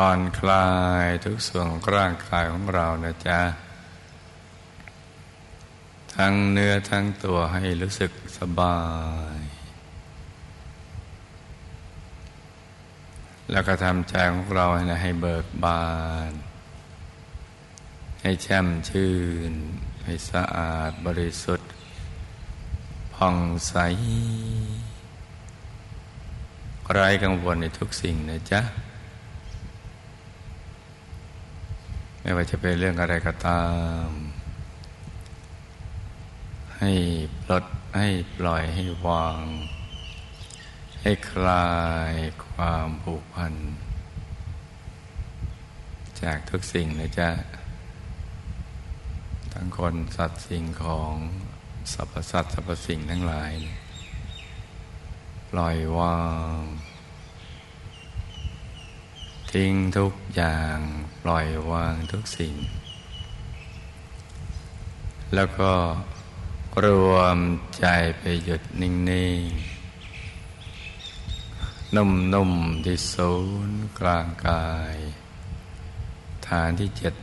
ผ่อนคลายทุกส่วนของร่างกายของเรานะจ๊ะ ทั้งเนื้อทั้งตัวให้รู้สึกสบาย แล้วก็ทำใจของเราให้เบิกบาน ให้แช่มชื่น ให้สะอาดบริสุทธิ์ผ่องใสไร้กังวลในทุกสิ่งนะจ๊ะ ไม่ว่าจะเป็นเรื่องอะไรก็ตาม ให้ปลดให้ปล่อยให้วาง ให้คลายความผูกพัน จากทุกสิ่งนะจ๊ะทั้งคนสัตว์สิ่งของสรรพสัตว์สรรพสิ่งทั้งหลาย ปล่อยวาง ทิ้งทุกอย่างปล่อยวางทุกสิ่ง แล้วก็รวมใจไปหยุดนิ่งๆ นุ่มๆที่ศูนย์กลางกาย ฐานที่เจ็ด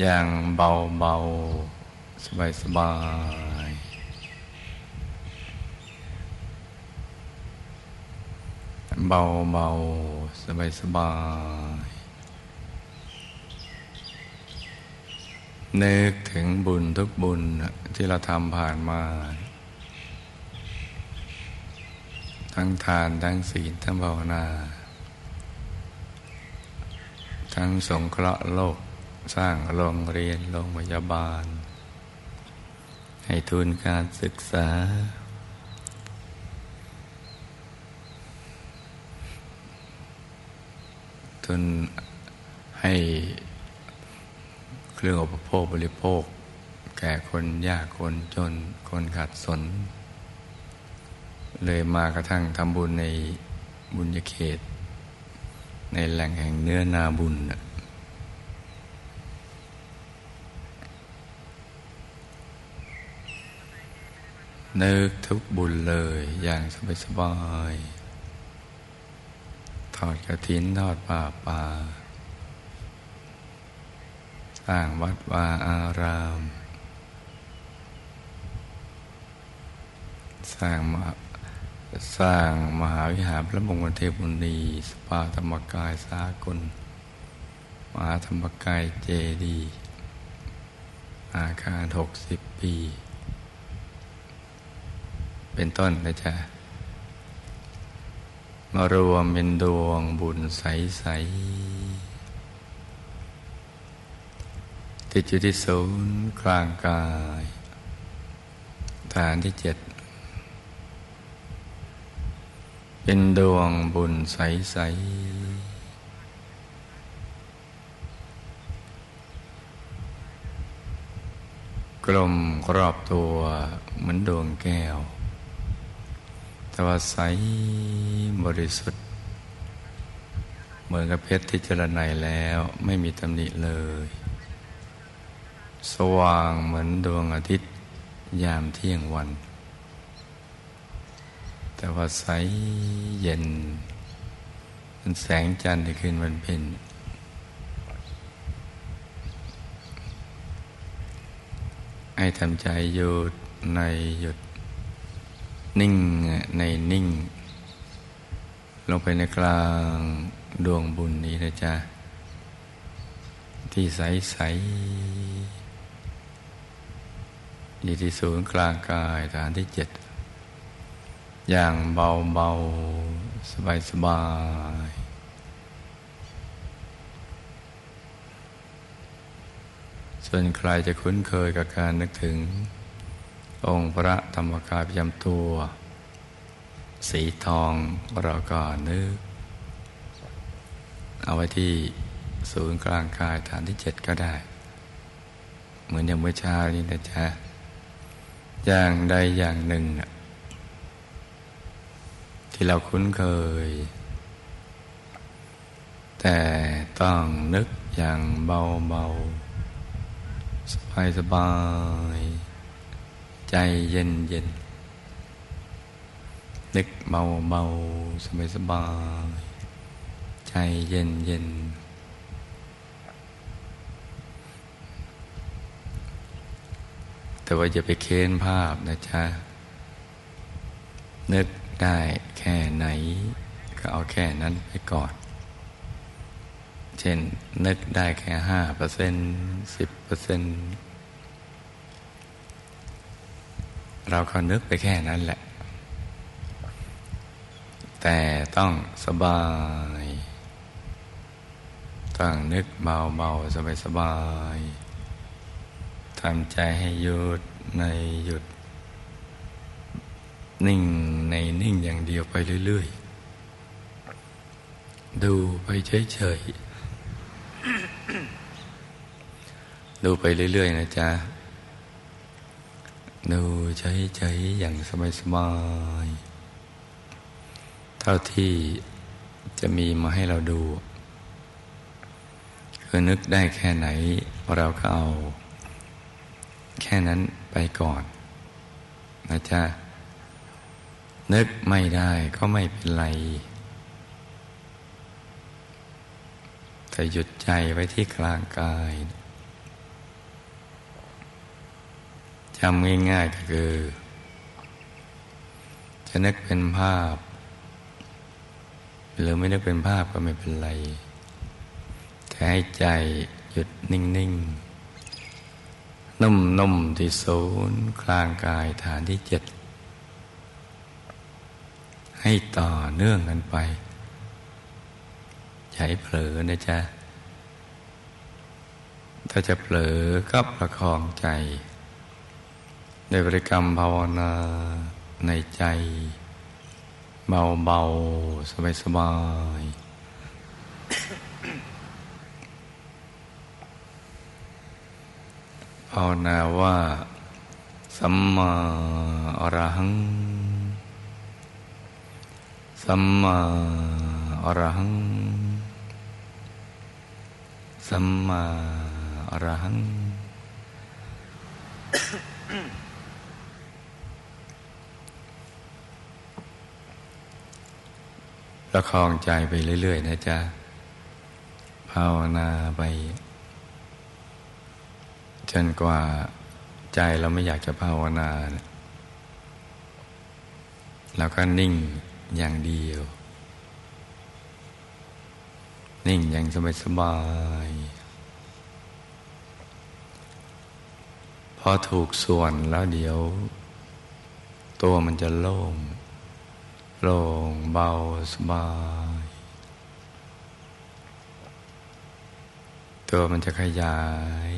อย่างเบาๆ สบายๆเบาเบา บายสบายนึกถึงบุญทุกบุญที่เราทำผ่านมา ทั้งทานทั้งศีลทั้งภาวนา ทั้งสงเคราะห์โลกสร้างโรงเรียนโรงพยาบาล ให้ทุนการศึกษา ทุนให้เครื่องอุปโภคบริโภค แก่คนยากคนจนคนขาดสน เลยมากระทั่งทำบุญในบุญญเขต ในแหล่งแห่งเนื้อนาบุญนึกทุกบุญเลยอย่างสบายๆ ทอดกระถินทอดป่าป่าสร้างวัดวาอาราม สร้างมาสร้างมหาวิหารพระมงคลเทพุณีสปาธรรมกายสากล มหาธรรมกายเจดี อาคารหกสิบปี เป็นต้นนะจ๊ะ มารวมเป็นดวงบุญใส ๆ ติดอยู่ที่ศูนย์กลางกาย ฐานที่เจ็ด เป็นดวงบุญใส ๆ กลมรอบตัวเหมือนดวงแก้ว แต่ว่าใสบริสุทธิ์ เหมือนกับเพชรที่เจรไนแล้วไม่มีตำหนิเลย สว่างเหมือนดวงอาทิตย์ยามเที่ยงวัน แต่ว่าใสเย็นเป็นแสงจันทร์ที่ขึ้นวันเพ็ญให้ทำใจหยุดในหยุด นิ่งในนิ่ง ลงไปในกลางดวงบุญนี้นะจ๊ะ ที่ใสใสอยู่ที่ศูนย์กลางกายฐานที่เจ็ด อย่างเบาเบาสบายสบายส่วนใครจะคุ้นเคยกับการนึกถึง องค์พระธรรมกายประจำตัว สีทองเราก็นึก เอาไว้ที่ศูนย์กลางกายฐานที่เจ็ดก็ได้ เหมือนอย่างเมื่อเช้านี้นะจ๊ะ อย่างใดอย่างหนึ่ง ที่เราคุ้นเคย แต่ต้องนึกอย่างเบาๆ สบายสบาย ใจเย็นเย็นนึกเบาเบาสบายสบายใจเย็นเย็นแต่ว่าอย่าไปเค้นภาพนะจ๊ะ นึกได้แค่ไหน ก็เอาแค่นั้นไปก่อน เช่น นึกได้แค่ห้าเปอร์เซ็นต์สิบเปอร์เซ็นต์ เราก็นึกไปแค่นั้นแหละ แต่ต้องสบาย ต้องนึกเบาๆสบายๆทำใจให้หยุดในหยุด นิ่งในนิ่งอย่างเดียวไปเรื่อย ๆ ดูไปเฉยๆดูไปเรื่อย ๆ นะจ๊ะ ดูเฉยๆอย่างสบายๆเท่าที่จะมีมาให้เราดูคือนึกได้แค่ไหนเราก็เอา แค่นั้นไปก่อนนะจ๊ะนึกไม่ได้ก็ไม่เป็นไรแต่หยุดใจไว้ที่กลางกาย จำง่ายๆก็คือ จะนึกเป็นภาพ หรือไม่นึกเป็นภาพก็ไม่เป็นไรแต่ให้ใจหยุดนิ่งๆ นุ่มๆ ที่ศูนย์กลางกายฐานที่เจ็ด ให้ต่อเนื่องกันไปอย่าให้เผลอนะจ๊ะถ้าจะเผลอก็ประคองใจ ในบริกรรมภาวนาในใจ เบาๆ สบายๆภาวนาว่า สัมมาอรหัง สัมมาอรหัง สัมมาอรหัง ประคองใจไปเรื่อย ๆ นะจ๊ะ ภาวนาไป จนกว่าใจเราไม่อยากจะภาวนาเราก็นิ่งอย่างเดียว นิ่งอย่างสบายสบายพอถูกส่วนแล้วเดี๋ยว ตัวมันจะโล่ง โล่งเบาสบาย ตัวมันจะขยาย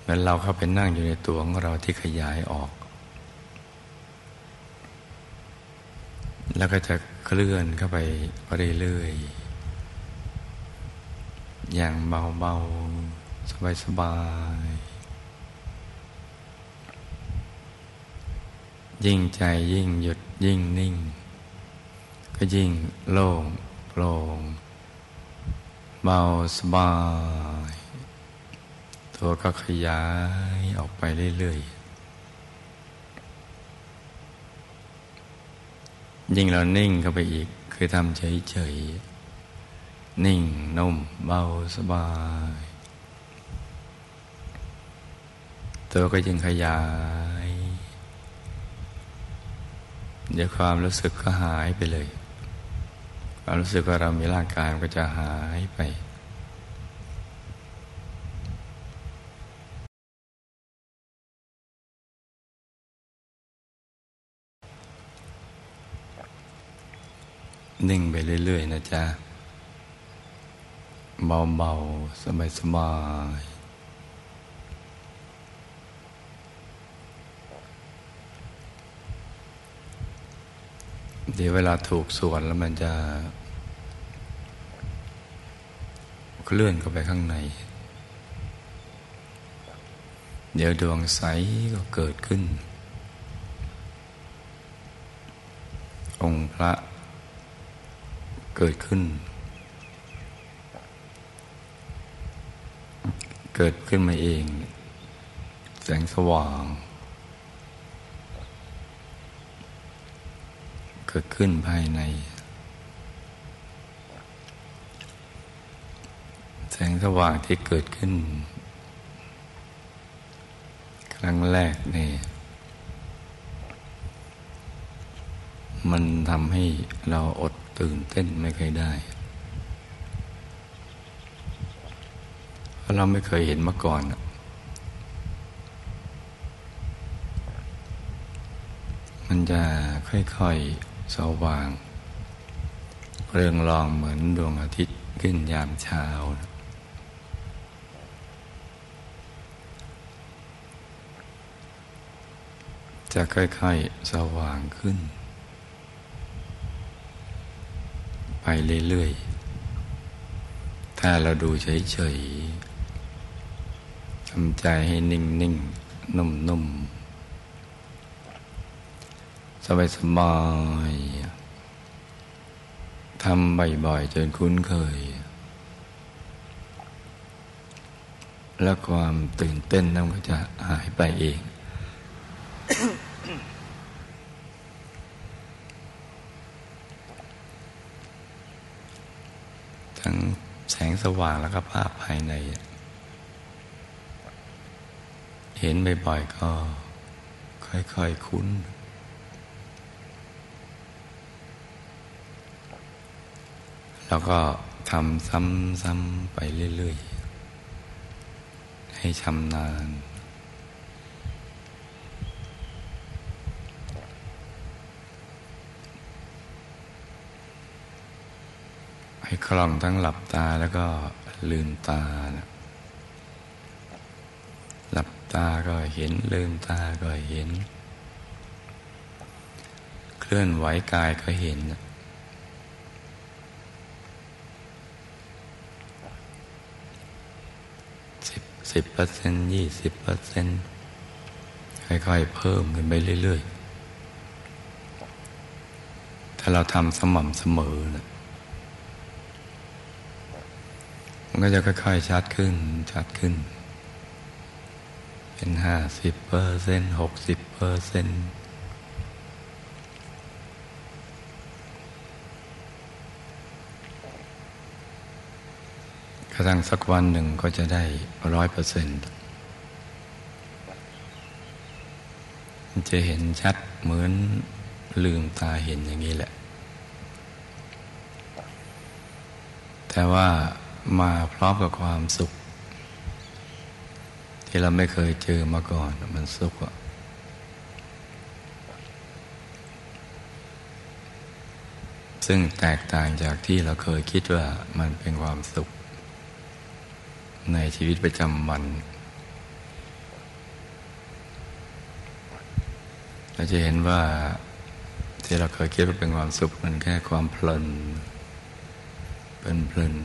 เหมือนเราเข้าไปนั่งอยู่ในตัวของเราที่ขยายออก แล้วก็จะเคลื่อนเข้าไปเรื่อยๆอย่างเบาๆ สบายๆ ยิ่งใจยิ่งหยุดยิ่งนิ่ง ก็ยิ่งโล่งโปร่งเบาสบาย ตัวก็ขยายออกไปเรื่อยๆ ยิ่งเรานิ่งเข้าไปอีก คือทำเฉยๆ นิ่งนุ่มเบาสบาย ตัวก็ยิ่งขยาย เดี๋ยวความรู้สึกก็หายไปเลย ความรู้สึกว่าเรามีร่างกายมันก็จะหายไปนิ่งไปเรื่อย ๆ นะจ๊ะ เบา ๆ สบาย ๆ เดี๋ยวเวลาถูกส่วนแล้วมันจะเคลื่อนเข้าไปข้างใน เดี๋ยวดวงใสก็เกิดขึ้น องค์พระเกิดขึ้น เกิดขึ้นมาเอง แสงสว่าง กิดขึ้นภายใน แสงสว่างที่เกิดขึ้น ครั้งแรกนี่มันทำให้เราอดตื่นเต้นไม่เคยได้ เพราะเราไม่เคยเห็นมาก่อน มันจะค่อยๆ สว่าง เรืองรองเหมือนดวงอาทิตย์ขึ้นยามเช้า จะค่อยๆสว่างขึ้น ไปเรื่อยๆ ถ้าเราดูเฉยๆทำใจให้นิ่งๆ นุ่มๆ สบายๆทำบ่อยๆจนคุ้นเคย แล้วความตื่นเต้นนั่นก็จะหายไปเอง ทั้งแสงสว่างแล้วก็ภาพภายใน เห็นบ่อยๆก็ค่อยๆคุ้น แล้วก็ทำซ้ำๆไปเรื่อยๆ ให้ชำนาญ ให้คล่องทั้งหลับตาแล้วก็ลืมตานะหลับตาก็เห็น ลืมตาก็เห็น เคลื่อนไหวกายก็เห็นสิบ สิบเปอร์เซ็นต์ยี่สิบเปอร์เซ็นต์ค่อยๆเพิ่มขึ้นไปเรื่อย ๆ ถ้าเราทำสม่ำเสมอนะมันก็จะค่อย ๆ ชัดขึ้น ชัดขึ้น เป็นห้าสิบเปอร์เซ็นต์หกสิบเปอร์เซ็นต์ กระทั่งสักวันหนึ่งก็จะได้ร้อยเปอร์เซ็นต์จะเห็นชัดเหมือนลืมตาเห็นอย่างนี้แหละ แต่ว่ามาพร้อมกับความสุข ที่เราไม่เคยเจอมาก่อน มันสุขอะซึ่งแตกต่างจากที่เราเคยคิดว่ามันเป็นความสุข ในชีวิตประจำวัน เราจะเห็นว่าที่เราเคยคิดว่าเป็นความสุขมันแค่ความเพลินเป็นเพลิน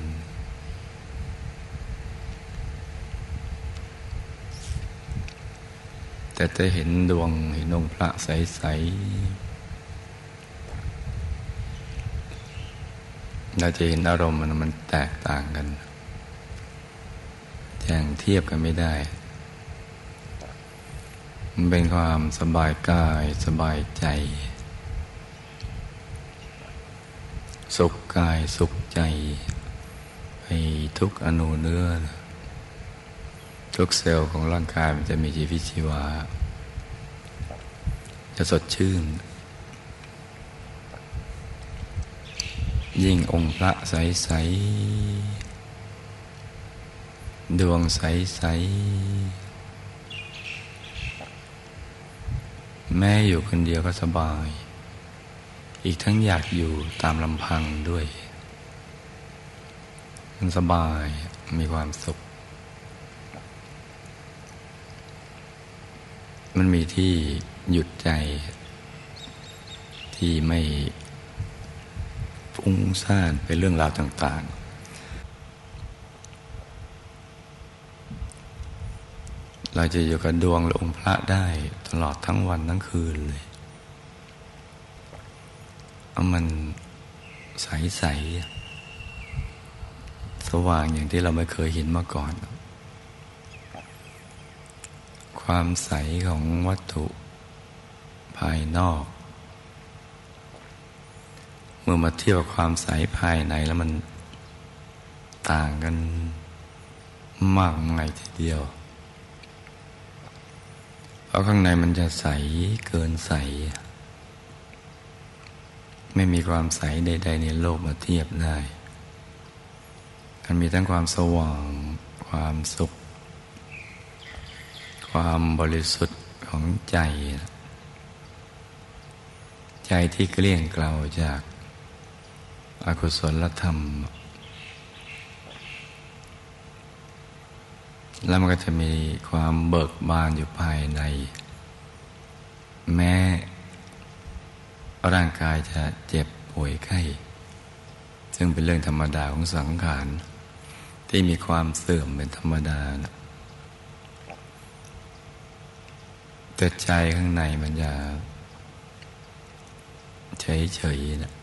แต่จะเห็นดวงเห็นองค์พระใสๆเราจะเห็นอารมณ์มันมันแตกต่างกัน อย่างเทียบกันไม่ได้ มันเป็นความสบายกายสบายใจ สุขกายสุขใจไปทุกอนูเนื้อ ทุกเซลล์ของร่างกายมันจะมีชีวิตชีวา จะสดชื่น ยิ่งองค์พระใสๆ ดวงใสๆแม่อยู่คนเดียวก็สบาย อีกทั้งอยากอยู่ตามลำพังด้วย มันสบายมีความสุข มันมีที่หยุดใจ ที่ไม่ฟุ้งซ่านไปเรื่องราวต่าง ๆ เราจะอยู่กับดวงหรือองค์พระได้ตลอดทั้งวันทั้งคืนเลยเอามันใสๆสว่างอย่างที่เราไม่เคยเห็นมาก่อน ความใสของวัตถุภายนอก เมื่อมาเทียบกับความใสภายในแล้วมันต่างกันมากมายทีเดียว ราะข้างในมันจะใสเกินใส ไม่มีความใสใด ๆ ในโลกมาเทียบได้ มันมีทั้งความสว่าง ความสุข ความบริสุทธิ์ของใจ ใจที่เกลี้ยงเกลาจากอากุศลธรรม แล้วมันก็จะมีความเบิกบานอยู่ภายใน แม้ ร่างกายจะเจ็บป่วยไข้ ซึ่งเป็นเรื่องธรรมดาของสังขาร ที่มีความเสื่อมเป็นธรรมดานะแต่ใจข้างในมันจะเฉยๆนะ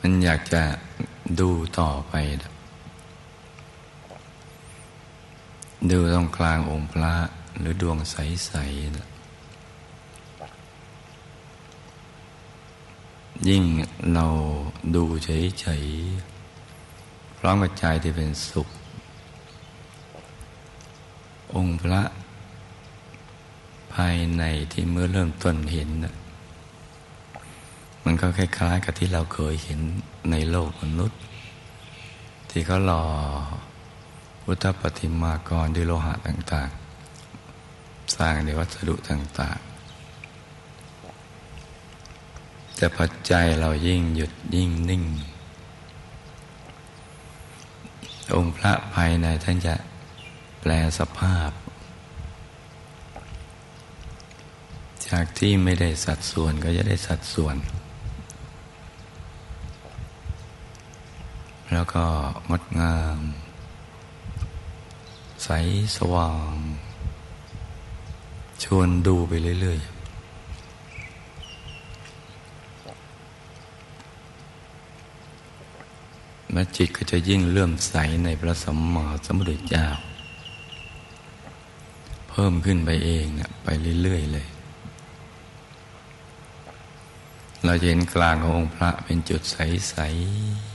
มันอยากจะดูต่อไปนะ ดูตรงกลางองค์พระหรือดวงใสๆนะยิ่งเราดูเฉยๆพร้อมกับใจที่เป็นสุข องค์พระ ภายในที่เมื่อเริ่มต้นเห็นนะมันก็คล้ายๆ กับที่เราเคยเห็นในโลกมนุษย์ ที่เขาหล่อ พุทธปฏิมากรด้วยโลหะต่างๆ สร้างในวัสดุต่างๆ แต่ปัจจัยเรายิ่งหยุดยิ่งนิ่ง องค์พระภายในท่านจะแปลสภาพ จากที่ไม่ได้สัดส่วนก็จะได้สัดส่วน แล้วก็งดงาม ใสสว่าง ชวนดูไปเรื่อย ๆแม้จิตก็จะยิ่งเลื่อมใสในพระสัมมาสัมพุทธเจ้า เพิ่มขึ้นไปเองนะไปเรื่อย ๆ เลย เราจะเห็นกลางขององค์พระเป็นจุดใส ๆ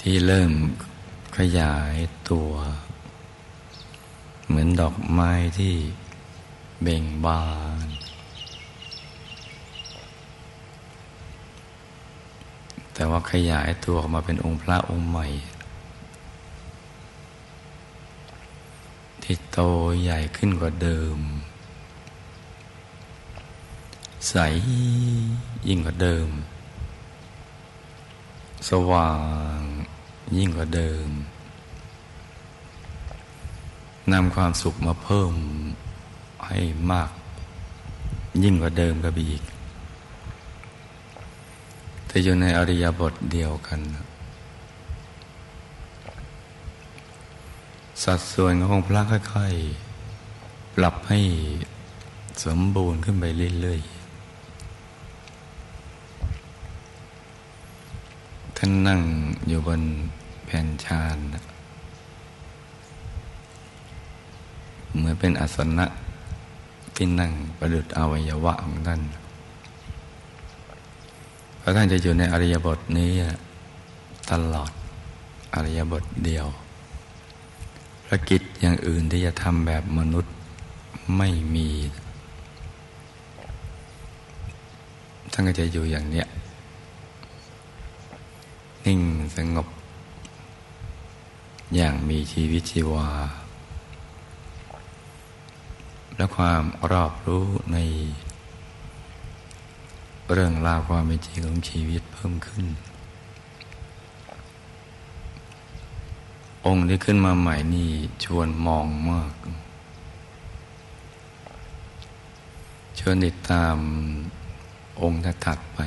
ที่เริ่ม ขยายตัว เหมือนดอกไม้ที่เบ่งบาน แต่ว่าขยายตัวออกมาเป็นองค์พระองค์ใหม่ ที่โตใหญ่ขึ้นกว่าเดิม ใสยิ่งกว่าเดิม สว่างยิ่งกว่าเดิม นำความสุขมาเพิ่มให้มาก ยิ่งกว่าเดิมก็บีอีก แต่อยู่ในอริยบทเดียวกัน สัดส่วนของพระค่อยๆ ปรับให้สมบูรณ์ขึ้นไปเรื่อยๆ ท่านนั่งอยู่บนแผ่นชาน เหมือนเป็นอาสนะที่นั่งประดุดอวัยวะของท่านพระท่านจะอยู่ในอริยบทนี้ตลอดอริยบทเดียวภารกิจอย่างอื่นที่จะทำแบบมนุษย์ไม่มี ท่านก็จะอยู่อย่างเนี้ย นิ่งสงบ อย่างมีชีวิตชีวา และความรอบรู้ในเรื่องราวความเป็นจริงของชีวิตเพิ่มขึ้น องค์ที่ขึ้นมาใหม่นี่ชวนมองมาก ชวนติดตามองค์ถัดไป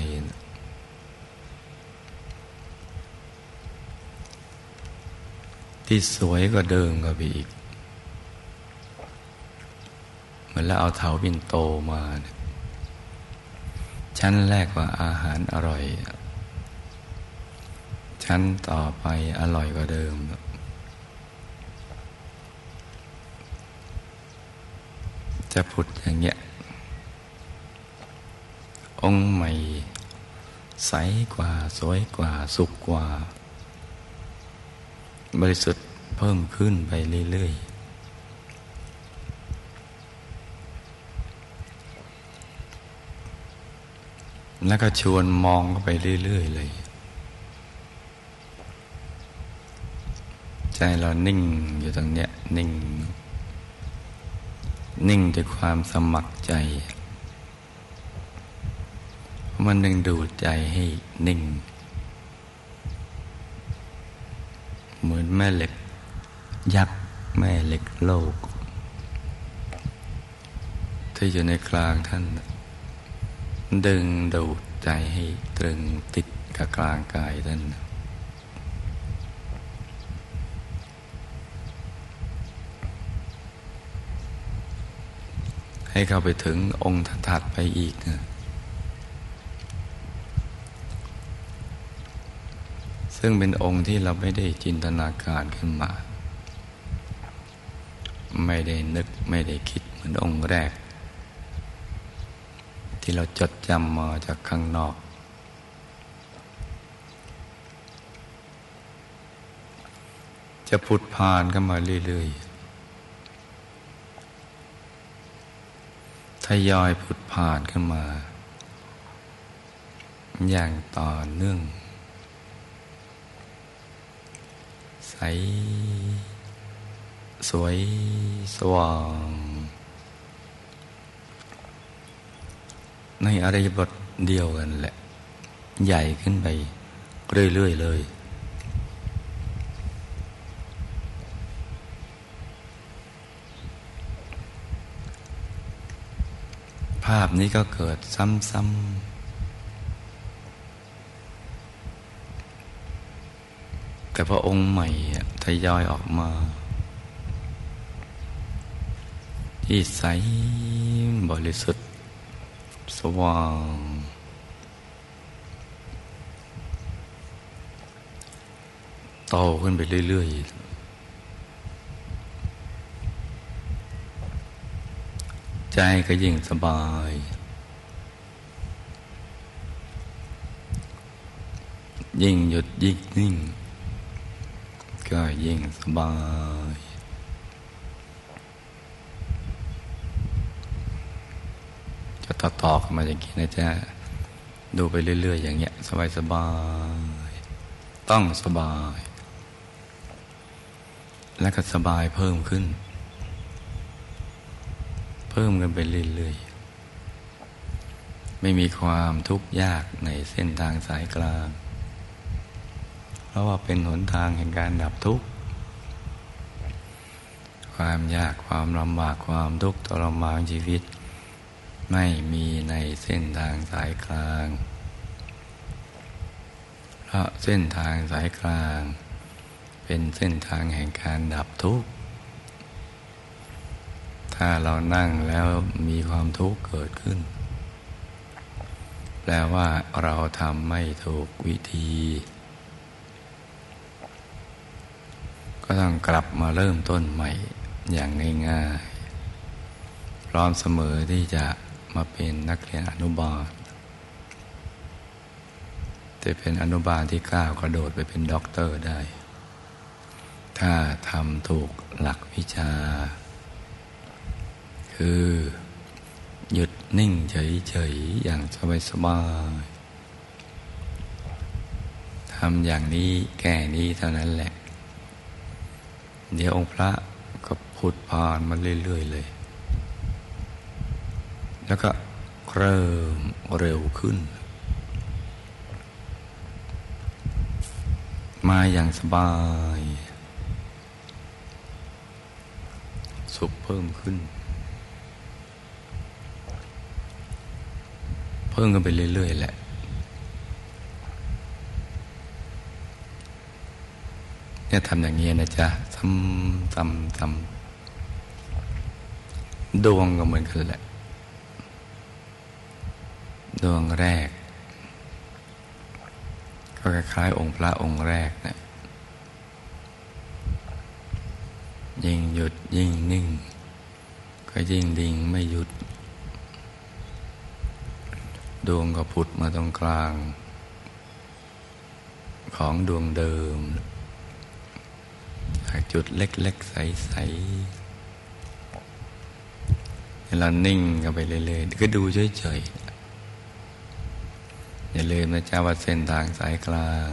ที่สวยกว่าเดิมก็ไปอีก มือนแล้วเอาเถาบินโตมา ชั้นแรกว่าอาหารอร่อย ชั้นต่อไปอร่อยกว่าเดิม จะผุดอย่างเงี้ย องค์ใหม่ ใสกว่า สวยกว่า สุขกว่า บริสุทธิ์เพิ่มขึ้นไปเรื่อยๆ แล้วก็ชวนมองเข้าไปเรื่อย ๆ เลย ใจเรานิ่งอยู่ตรงเนี้ยนิ่ง นิ่งด้วยความสมัครใจ มันดึงดูดใจให้นิ่ง เหมือนแม่เหล็ก ยักษ์แม่เหล็กโลก ที่อยู่ในกลางท่าน ดึงดูดใจให้ตรึงติดกับกลางกายท่านให้เข้าไปถึงองค์ถัดไปอีกนะซึ่งเป็นองค์ที่เราไม่ได้จินตนาการขึ้นมา ไม่ได้นึกไม่ได้คิดเหมือนองค์แรก ที่เราจดจำมาจากข้างนอก จะพุดผ่านกันมาเรื่อยๆทยอยพุดผ่านขึ้นมา อย่างต่อเนื่อง ใส สวยสว่าง ในอริยบทเดียวกันแหละ ใหญ่ขึ้นไปเรื่อย ๆ เลย ภาพนี้ก็เกิดซ้ำๆแต่พระองค์ใหม่ทยอยออกมา ที่ใสบริสุทธิ์ สว่าง โตขึ้นไปเรื่อย ๆ ใจก็ยิ่งสบาย ยิ่งหยุดยิ่งนิ่ง ก็ยิ่งสบาย จะ ต่อต่อกันมาอย่างนี้นะจ๊ะดูไปเรื่อย ๆ อย่างเงี้ย สบายสบายต้องสบาย แล้วก็สบายเพิ่มขึ้น เพิ่มกันไปเรื่อยๆไม่มีความทุกข์ยากในเส้นทางสายกลาง เพราะว่าเป็นหนทางแห่งการดับทุกข์ความยากความลำบากความทุกข์ทรมานชีวิต ไม่มีในเส้นทางสายกลาง เพราะเส้นทางสายกลาง เป็นเส้นทางแห่งการดับทุกข์ ถ้าเรานั่งแล้วมีความทุกข์เกิดขึ้น แปลว่าเราทำไม่ถูกวิธี ก็ต้องกลับมาเริ่มต้นใหม่อย่างง่ายๆพร้อมเสมอที่จะ มาเป็นนักเรียนอนุบาล จะเป็นอนุบาลที่ก้าวกระโดดไปเป็นด็อกเตอร์ได้ ถ้าทำถูกหลักวิชา คือหยุดนิ่งเฉยๆ อย่างสบายๆทำอย่างนี้แก่นี้เท่านั้นแหละ เดี๋ยวองค์พระก็พุดผ่านมาเรื่อย ๆ เลย แล้วก็เริ่มเร็วขึ้น มาอย่างสบาย สุขเพิ่มขึ้น เพิ่มกันไปเรื่อย ๆ แหละ เนี่ยทำอย่างนี้ยนะจ๊ะทำทำทำดวงก็เหมือนกันแหละ ดวงแรก ก็คล้ายองค์พระองค์แรกนะยิ่งหยุดยิ่งนิ่ง ก็ยิ่งดิ่งไม่หยุด ดวงก็ผุดมาตรงกลาง ของดวงเดิมจากจุดเล็ก ๆ ใส ๆเรานิ่งกันไปเรื่อยๆก็ดูเฉยๆ อย่าลืมนะจ๊ะว่าเส้นทางสายกลาง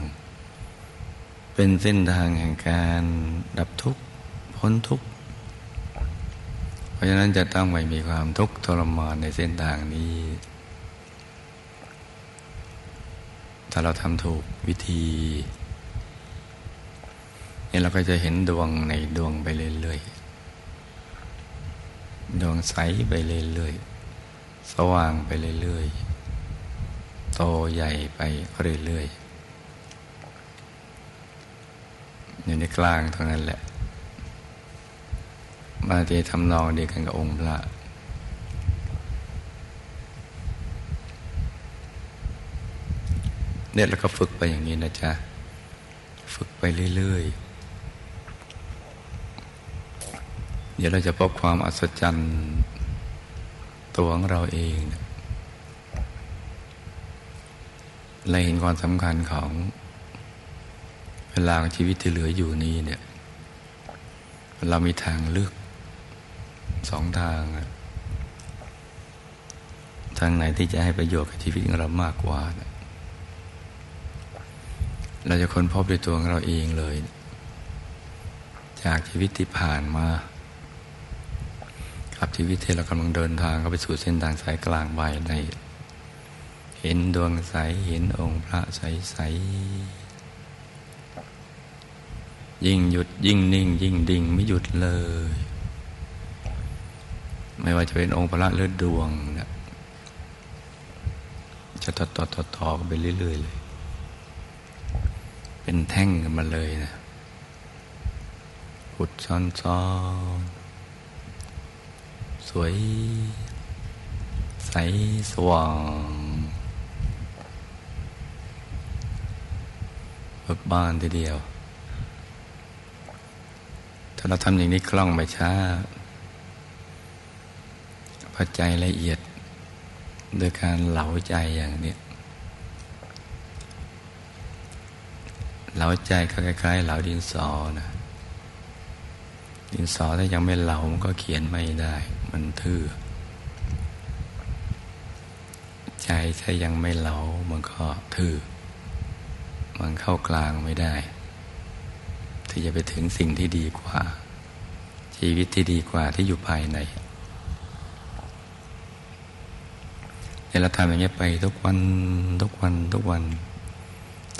เป็นเส้นทางแห่งการดับทุกข์พ้นทุกข์ เพราะฉะนั้นจะต้องไม่มีความทุกข์ทรมานในเส้นทางนี้ ถ้าเราทำถูกวิธีนี่เราก็จะเห็นดวงในดวงไปเรื่อยๆดวงใสไปเรื่อยๆสว่างไปเรื่อยๆ โตใหญ่ไปเรื่อยๆอยู่ในกลางท่านั้นแหละบาที่ทำนองเดียวกันกับองค์พระเนี่ยเราก็ฝึกไปอย่างนี้นะจ๊ะ ฝึกไปเรื่อยๆ เดี๋ยวเราจะพบความอัศจรรย์ตัวของเราเอง และเห็นความสำคัญของเวลาชีวิตที่เหลืออยู่นี้เนี่ย เรามีทางเลือกสองทางทางไหนที่จะให้ประโยชน์กับชีวิตของเรามากกว่า เราจะค้นพบด้วยตัวของเราเองเลย จากชีวิตที่ผ่านมากับชีวิตที่เรากำลังเดินทางเข้าไปสู่เส้นทางสายกลางใบใน ห็นดวงใส เห็นองค์พระใสใสยิ่งหยุดยิ่งนิ่ง ยิ่งดิ่งไม่หยุดเลย ไม่ว่าจะเป็นองค์พระเลือดวงเนี่ยจะต่อต่อต่อต่อไปเรื่อยๆเลย เป็นแท่งกันมาเลยนะผุดซ้อนซ้อนสวย ใสสว่าง เบิกบานทีเดียว ถ้าเราทำอย่างนี้คล่องไปช้าพอใจละเอียด โดยการเหลาใจอย่างนี้เหลาใจก็คล้ายๆเหลาดินสอนะดินสอถ้ายังไม่เหลามันก็เขียนไม่ได้ มันทื่อใจถ้ายังไม่เหลามันก็ทื่อ มันเข้ากลางไม่ได้ ที่จะไปถึงสิ่งที่ดีกว่า ชีวิตที่ดีกว่าที่อยู่ภายในเนี่ยเราทำอย่างนี้ไปทุกวันทุกวันทุกวัน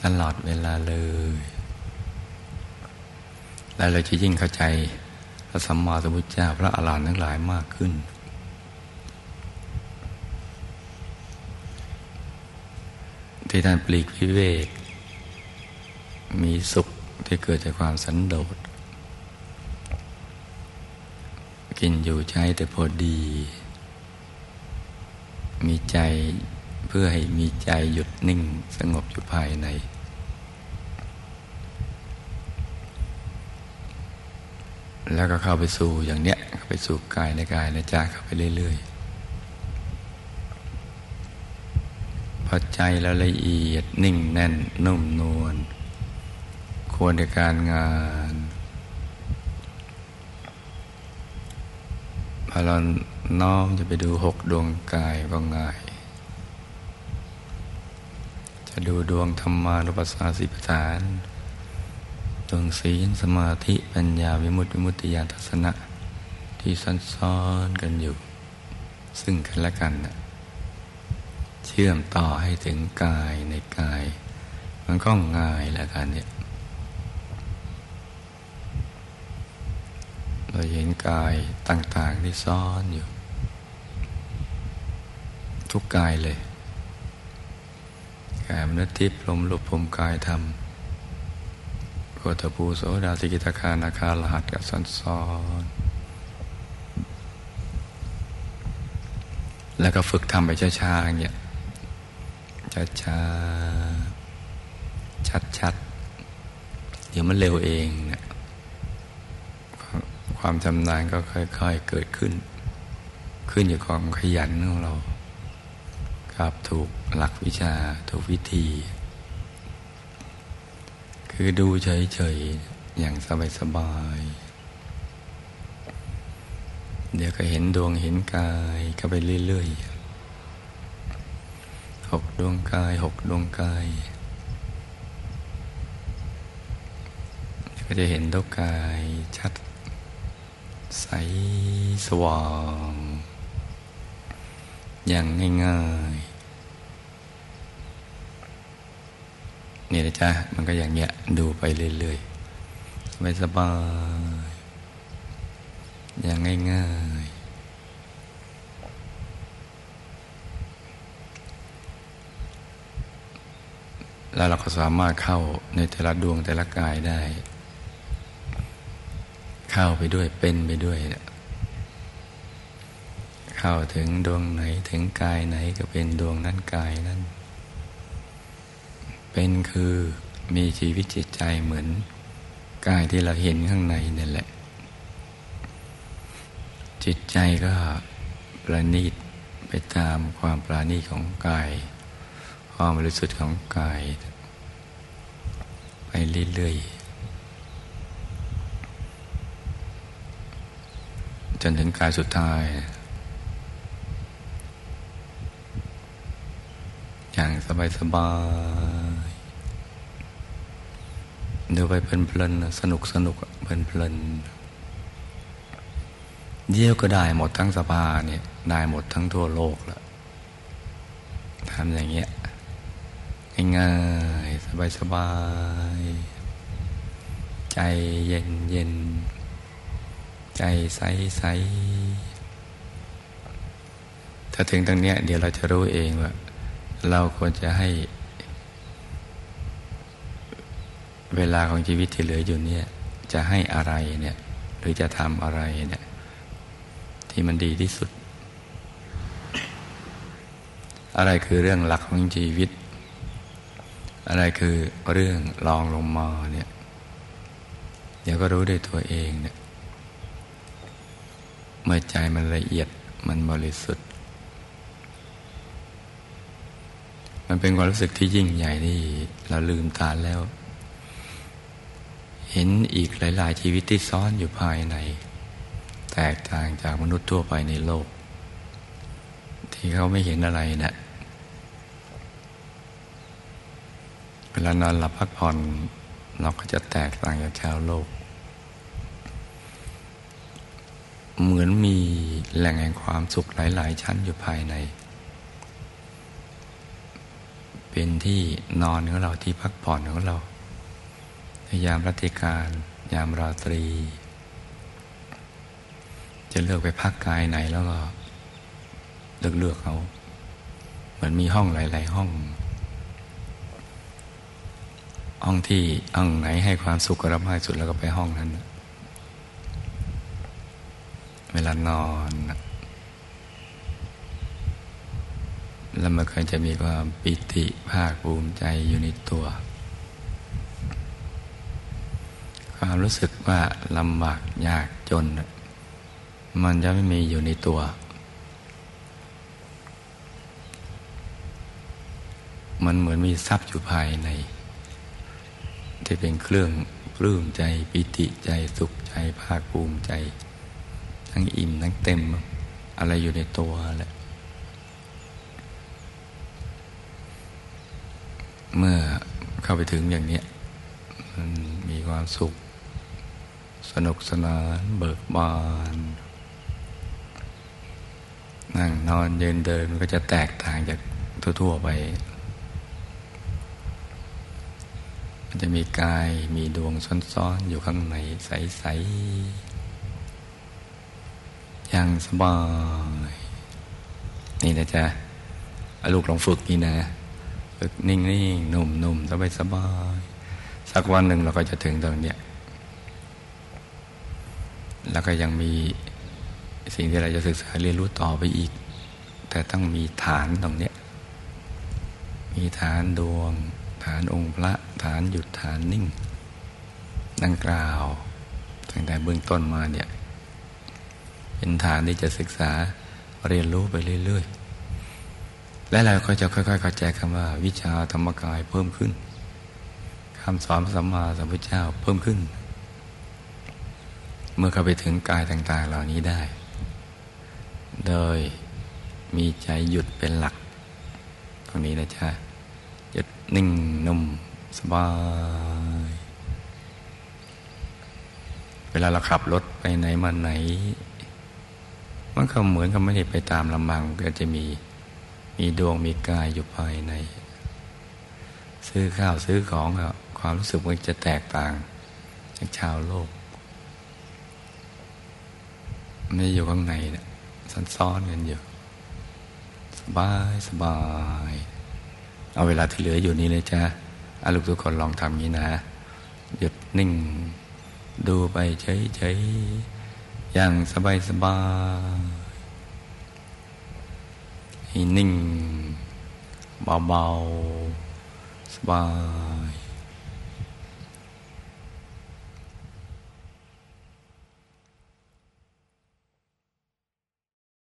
ตลอดเวลาเลย แล้วเราจะยิ่งเข้าใจพระสัมมาสัมพุทธเจ้าพระอรหันต์ทั้งหลายมากขึ้นที่ท่านปลีกวิเวก มีสุขที่เกิดจากความสันโดษ กินอยู่ใช้แต่พอดี มีใจเพื่อให้มีใจหยุดนิ่งสงบอยู่ภายใน แล้วก็เข้าไปสู่อย่างเนี้ยเข้าไปสู่กายในกายในใจเข้าไปเรื่อยๆพอใจแล้วละเอียดนิ่งแน่นนุ่มนวล ควรในการงานพอเราน้อมจะไปดูหกดวงกายก็ง่าย จะดูดวงธรรมานุปัสสาสิปฐาน ดวงศีลสมาธิปัญญาวิมุตติวิมุตติญาณทัศนะ ที่ซ้อนๆกันอยู่ ซึ่งกันและกันนะเชื่อมต่อให้ถึงกายในกาย มันก็ง่ายแล้วกันเนี่ย เราเห็นกายต่าง ๆ ที่ซ่อนอยู่ ทุกกายเลยกายมนุษย์ทิพย์ลมลุกพรมกายธรรมคตภูโสดาสิกิตาคานาคาลหัสกับซ้อนซ้อนแล้วก็ฝึกทำไปช้าๆอย่างเงี้ยช้าๆชัดๆเดี๋ยวมันเร็วเองเนี่ย ความชำนาญก็ค่อย ๆเกิดขึ้น ขึ้นอยู่กับความขยันของเรา ครับถูกหลักวิชาถูกวิธี คือดูเฉยๆ อย่างสบายๆ เดี๋ยวก็เห็นดวงเห็นกายก็ไปเรื่อยๆหกดวงกายหกดวงกายก็จะเห็นทุกกายชัด ใสสว่าง อย่างง่ายๆนี่นะจ๊ะ มันก็อย่างเงี้ย ดูไปเรื่อยๆสบายๆอย่างง่ายๆ แล้วเราก็สามารถเข้าในแต่ละดวงแต่ละกายได้ เข้าไปด้วยเป็นไปด้วย เข้าถึงดวงไหนถึงกายไหนก็เป็นดวงนั้นกายนั้น เป็นคือมีชีวิตจิตใจเหมือนกายที่เราเห็นข้างในนั่นแหละ จิตใจก็ประณีตไปตามความปราณีตของกาย ความบริสุทธิ์ของกาย ไปเรื่อยๆจ นถึงกายสุดท้าย อย่างสบายสบายดูไปเพลินๆสนุกสนุกเพลินๆเดียวก็ได้หมดทั้งสภาเนี่ยได้หมดทั้งทั่วโลกแล้วทำอย่างเงี้ยง่ายๆสบายๆใจเย็นเย็น ใจใสใสถ้าถึงตรงเนี้ยเดี๋ยวเราจะรู้เองว่า เราควรจะให้ เวลาของชีวิตที่เหลืออยู่เนี่ย จะให้อะไรเนี่ย หรือจะทำอะไรเนี่ย ที่มันดีที่สุด อะไรคือเรื่องหลักของชีวิต อะไรคือเรื่องรองลงมาเนี่ย เดี๋ยวก็รู้ด้วยตัวเองเนี่ย เมื่อใจมันละเอียดมันบริสุทธิ์ มันเป็นความรู้สึกที่ยิ่งใหญ่ที่เราลืมตาแล้ว เห็นอีกหลาย ๆ ชีวิตที่ซ้อนอยู่ภายใน แตกต่างจากมนุษย์ทั่วไปในโลก ที่เขาไม่เห็นอะไรนะ่ะเวลานอนหลับพักผ่อนเราก็จะแตกต่างจากชาวโลก เหมือนมีแหล่งแห่งความสุขหลาย ๆ ชั้นอยู่ภายใน เป็นที่นอนของเราที่พักผ่อนของเราในยามรัติการ ยามราตรี จะเลือกไปพักกายไหนแล้วก็เลือกเลือกเขาเหมือนมีห้องหลาย ๆ ห้อง ห้องที่ห้องไหนให้ความสุขกับเรามากสุดแล้วก็ไปห้องนั้น เวลานอน แล้วมันก็จะมีความปิติภาคภูมิใจอยู่ในตัว ความรู้สึกว่าลำบากยากจน มันจะไม่มีอยู่ในตัว มันเหมือนมีทรัพย์อยู่ภายใน ที่เป็นเครื่องปลื้มใจปิติใจสุขใจภาคภูมิใจ ทั้งอิ่มทั้งเต็ม อะไรอยู่ในตัวแหละ เมื่อเข้าไปถึงอย่างนี้มันมีความสุข สนุกสนานเบิกบาน นั่งนอนเดินเดินก็จะแตกต่างจากทั่วๆไป มันจะมีกายมีดวงซ้อนๆ อยู่ข้างในใส ๆ อย่างสบาย นี่นะจ๊ะลูกลองฝึกนี่นะ ฝึกนิ่งๆ นุ่มๆ สบายสบาย สักวันหนึ่งเราก็จะถึงตรงเนี้ยแล้วก็ยังมีสิ่งที่เราจะศึกษาเรียนรู้ต่อไปอีก แต่ต้องมีฐานตรงเนี้ย มีฐานดวง ฐานองค์พระ ฐานหยุดฐานนิ่งดังกล่าวตั้งแต่เบื้องต้นมาเนี่ย เป็นฐานที่จะศึกษาเรียนรู้ไปเรื่อยๆ และเราก็จะค่อยๆเข้าใจคำว่า วิชาธรรมกายเพิ่มขึ้นคำสอนพระสัมมาสัมพุทธเจ้าเพิ่มขึ้น เมื่อเข้าไปถึงกายต่าง ๆ เหล่านี้ได้ โดยมีใจหยุดเป็นหลัก ตรงนี้นะจ๊ะหยุดนิ่งนุ่มสบาย เวลาเราขับรถไปไหนมาไหน มันก็เหมือนกับไม่ได้ไปตามลำพังก็จะมีมีดวงมีกายอยู่ภายใน ซื้อข้าวซื้อของความรู้สึกมันจะแตกต่าง จากชาวโลกไม่อยู่ข้างในนะซ้อนๆกันอยู่ สบายสบาย เอาเวลาที่เหลืออยู่นี้เลยจ้ะอาลูกทุกคนลองทำงี้นะ หยุดนิ่ง ดูไปเฉยๆ อย่างสบายสบายให้นิ่งเบาๆสบาย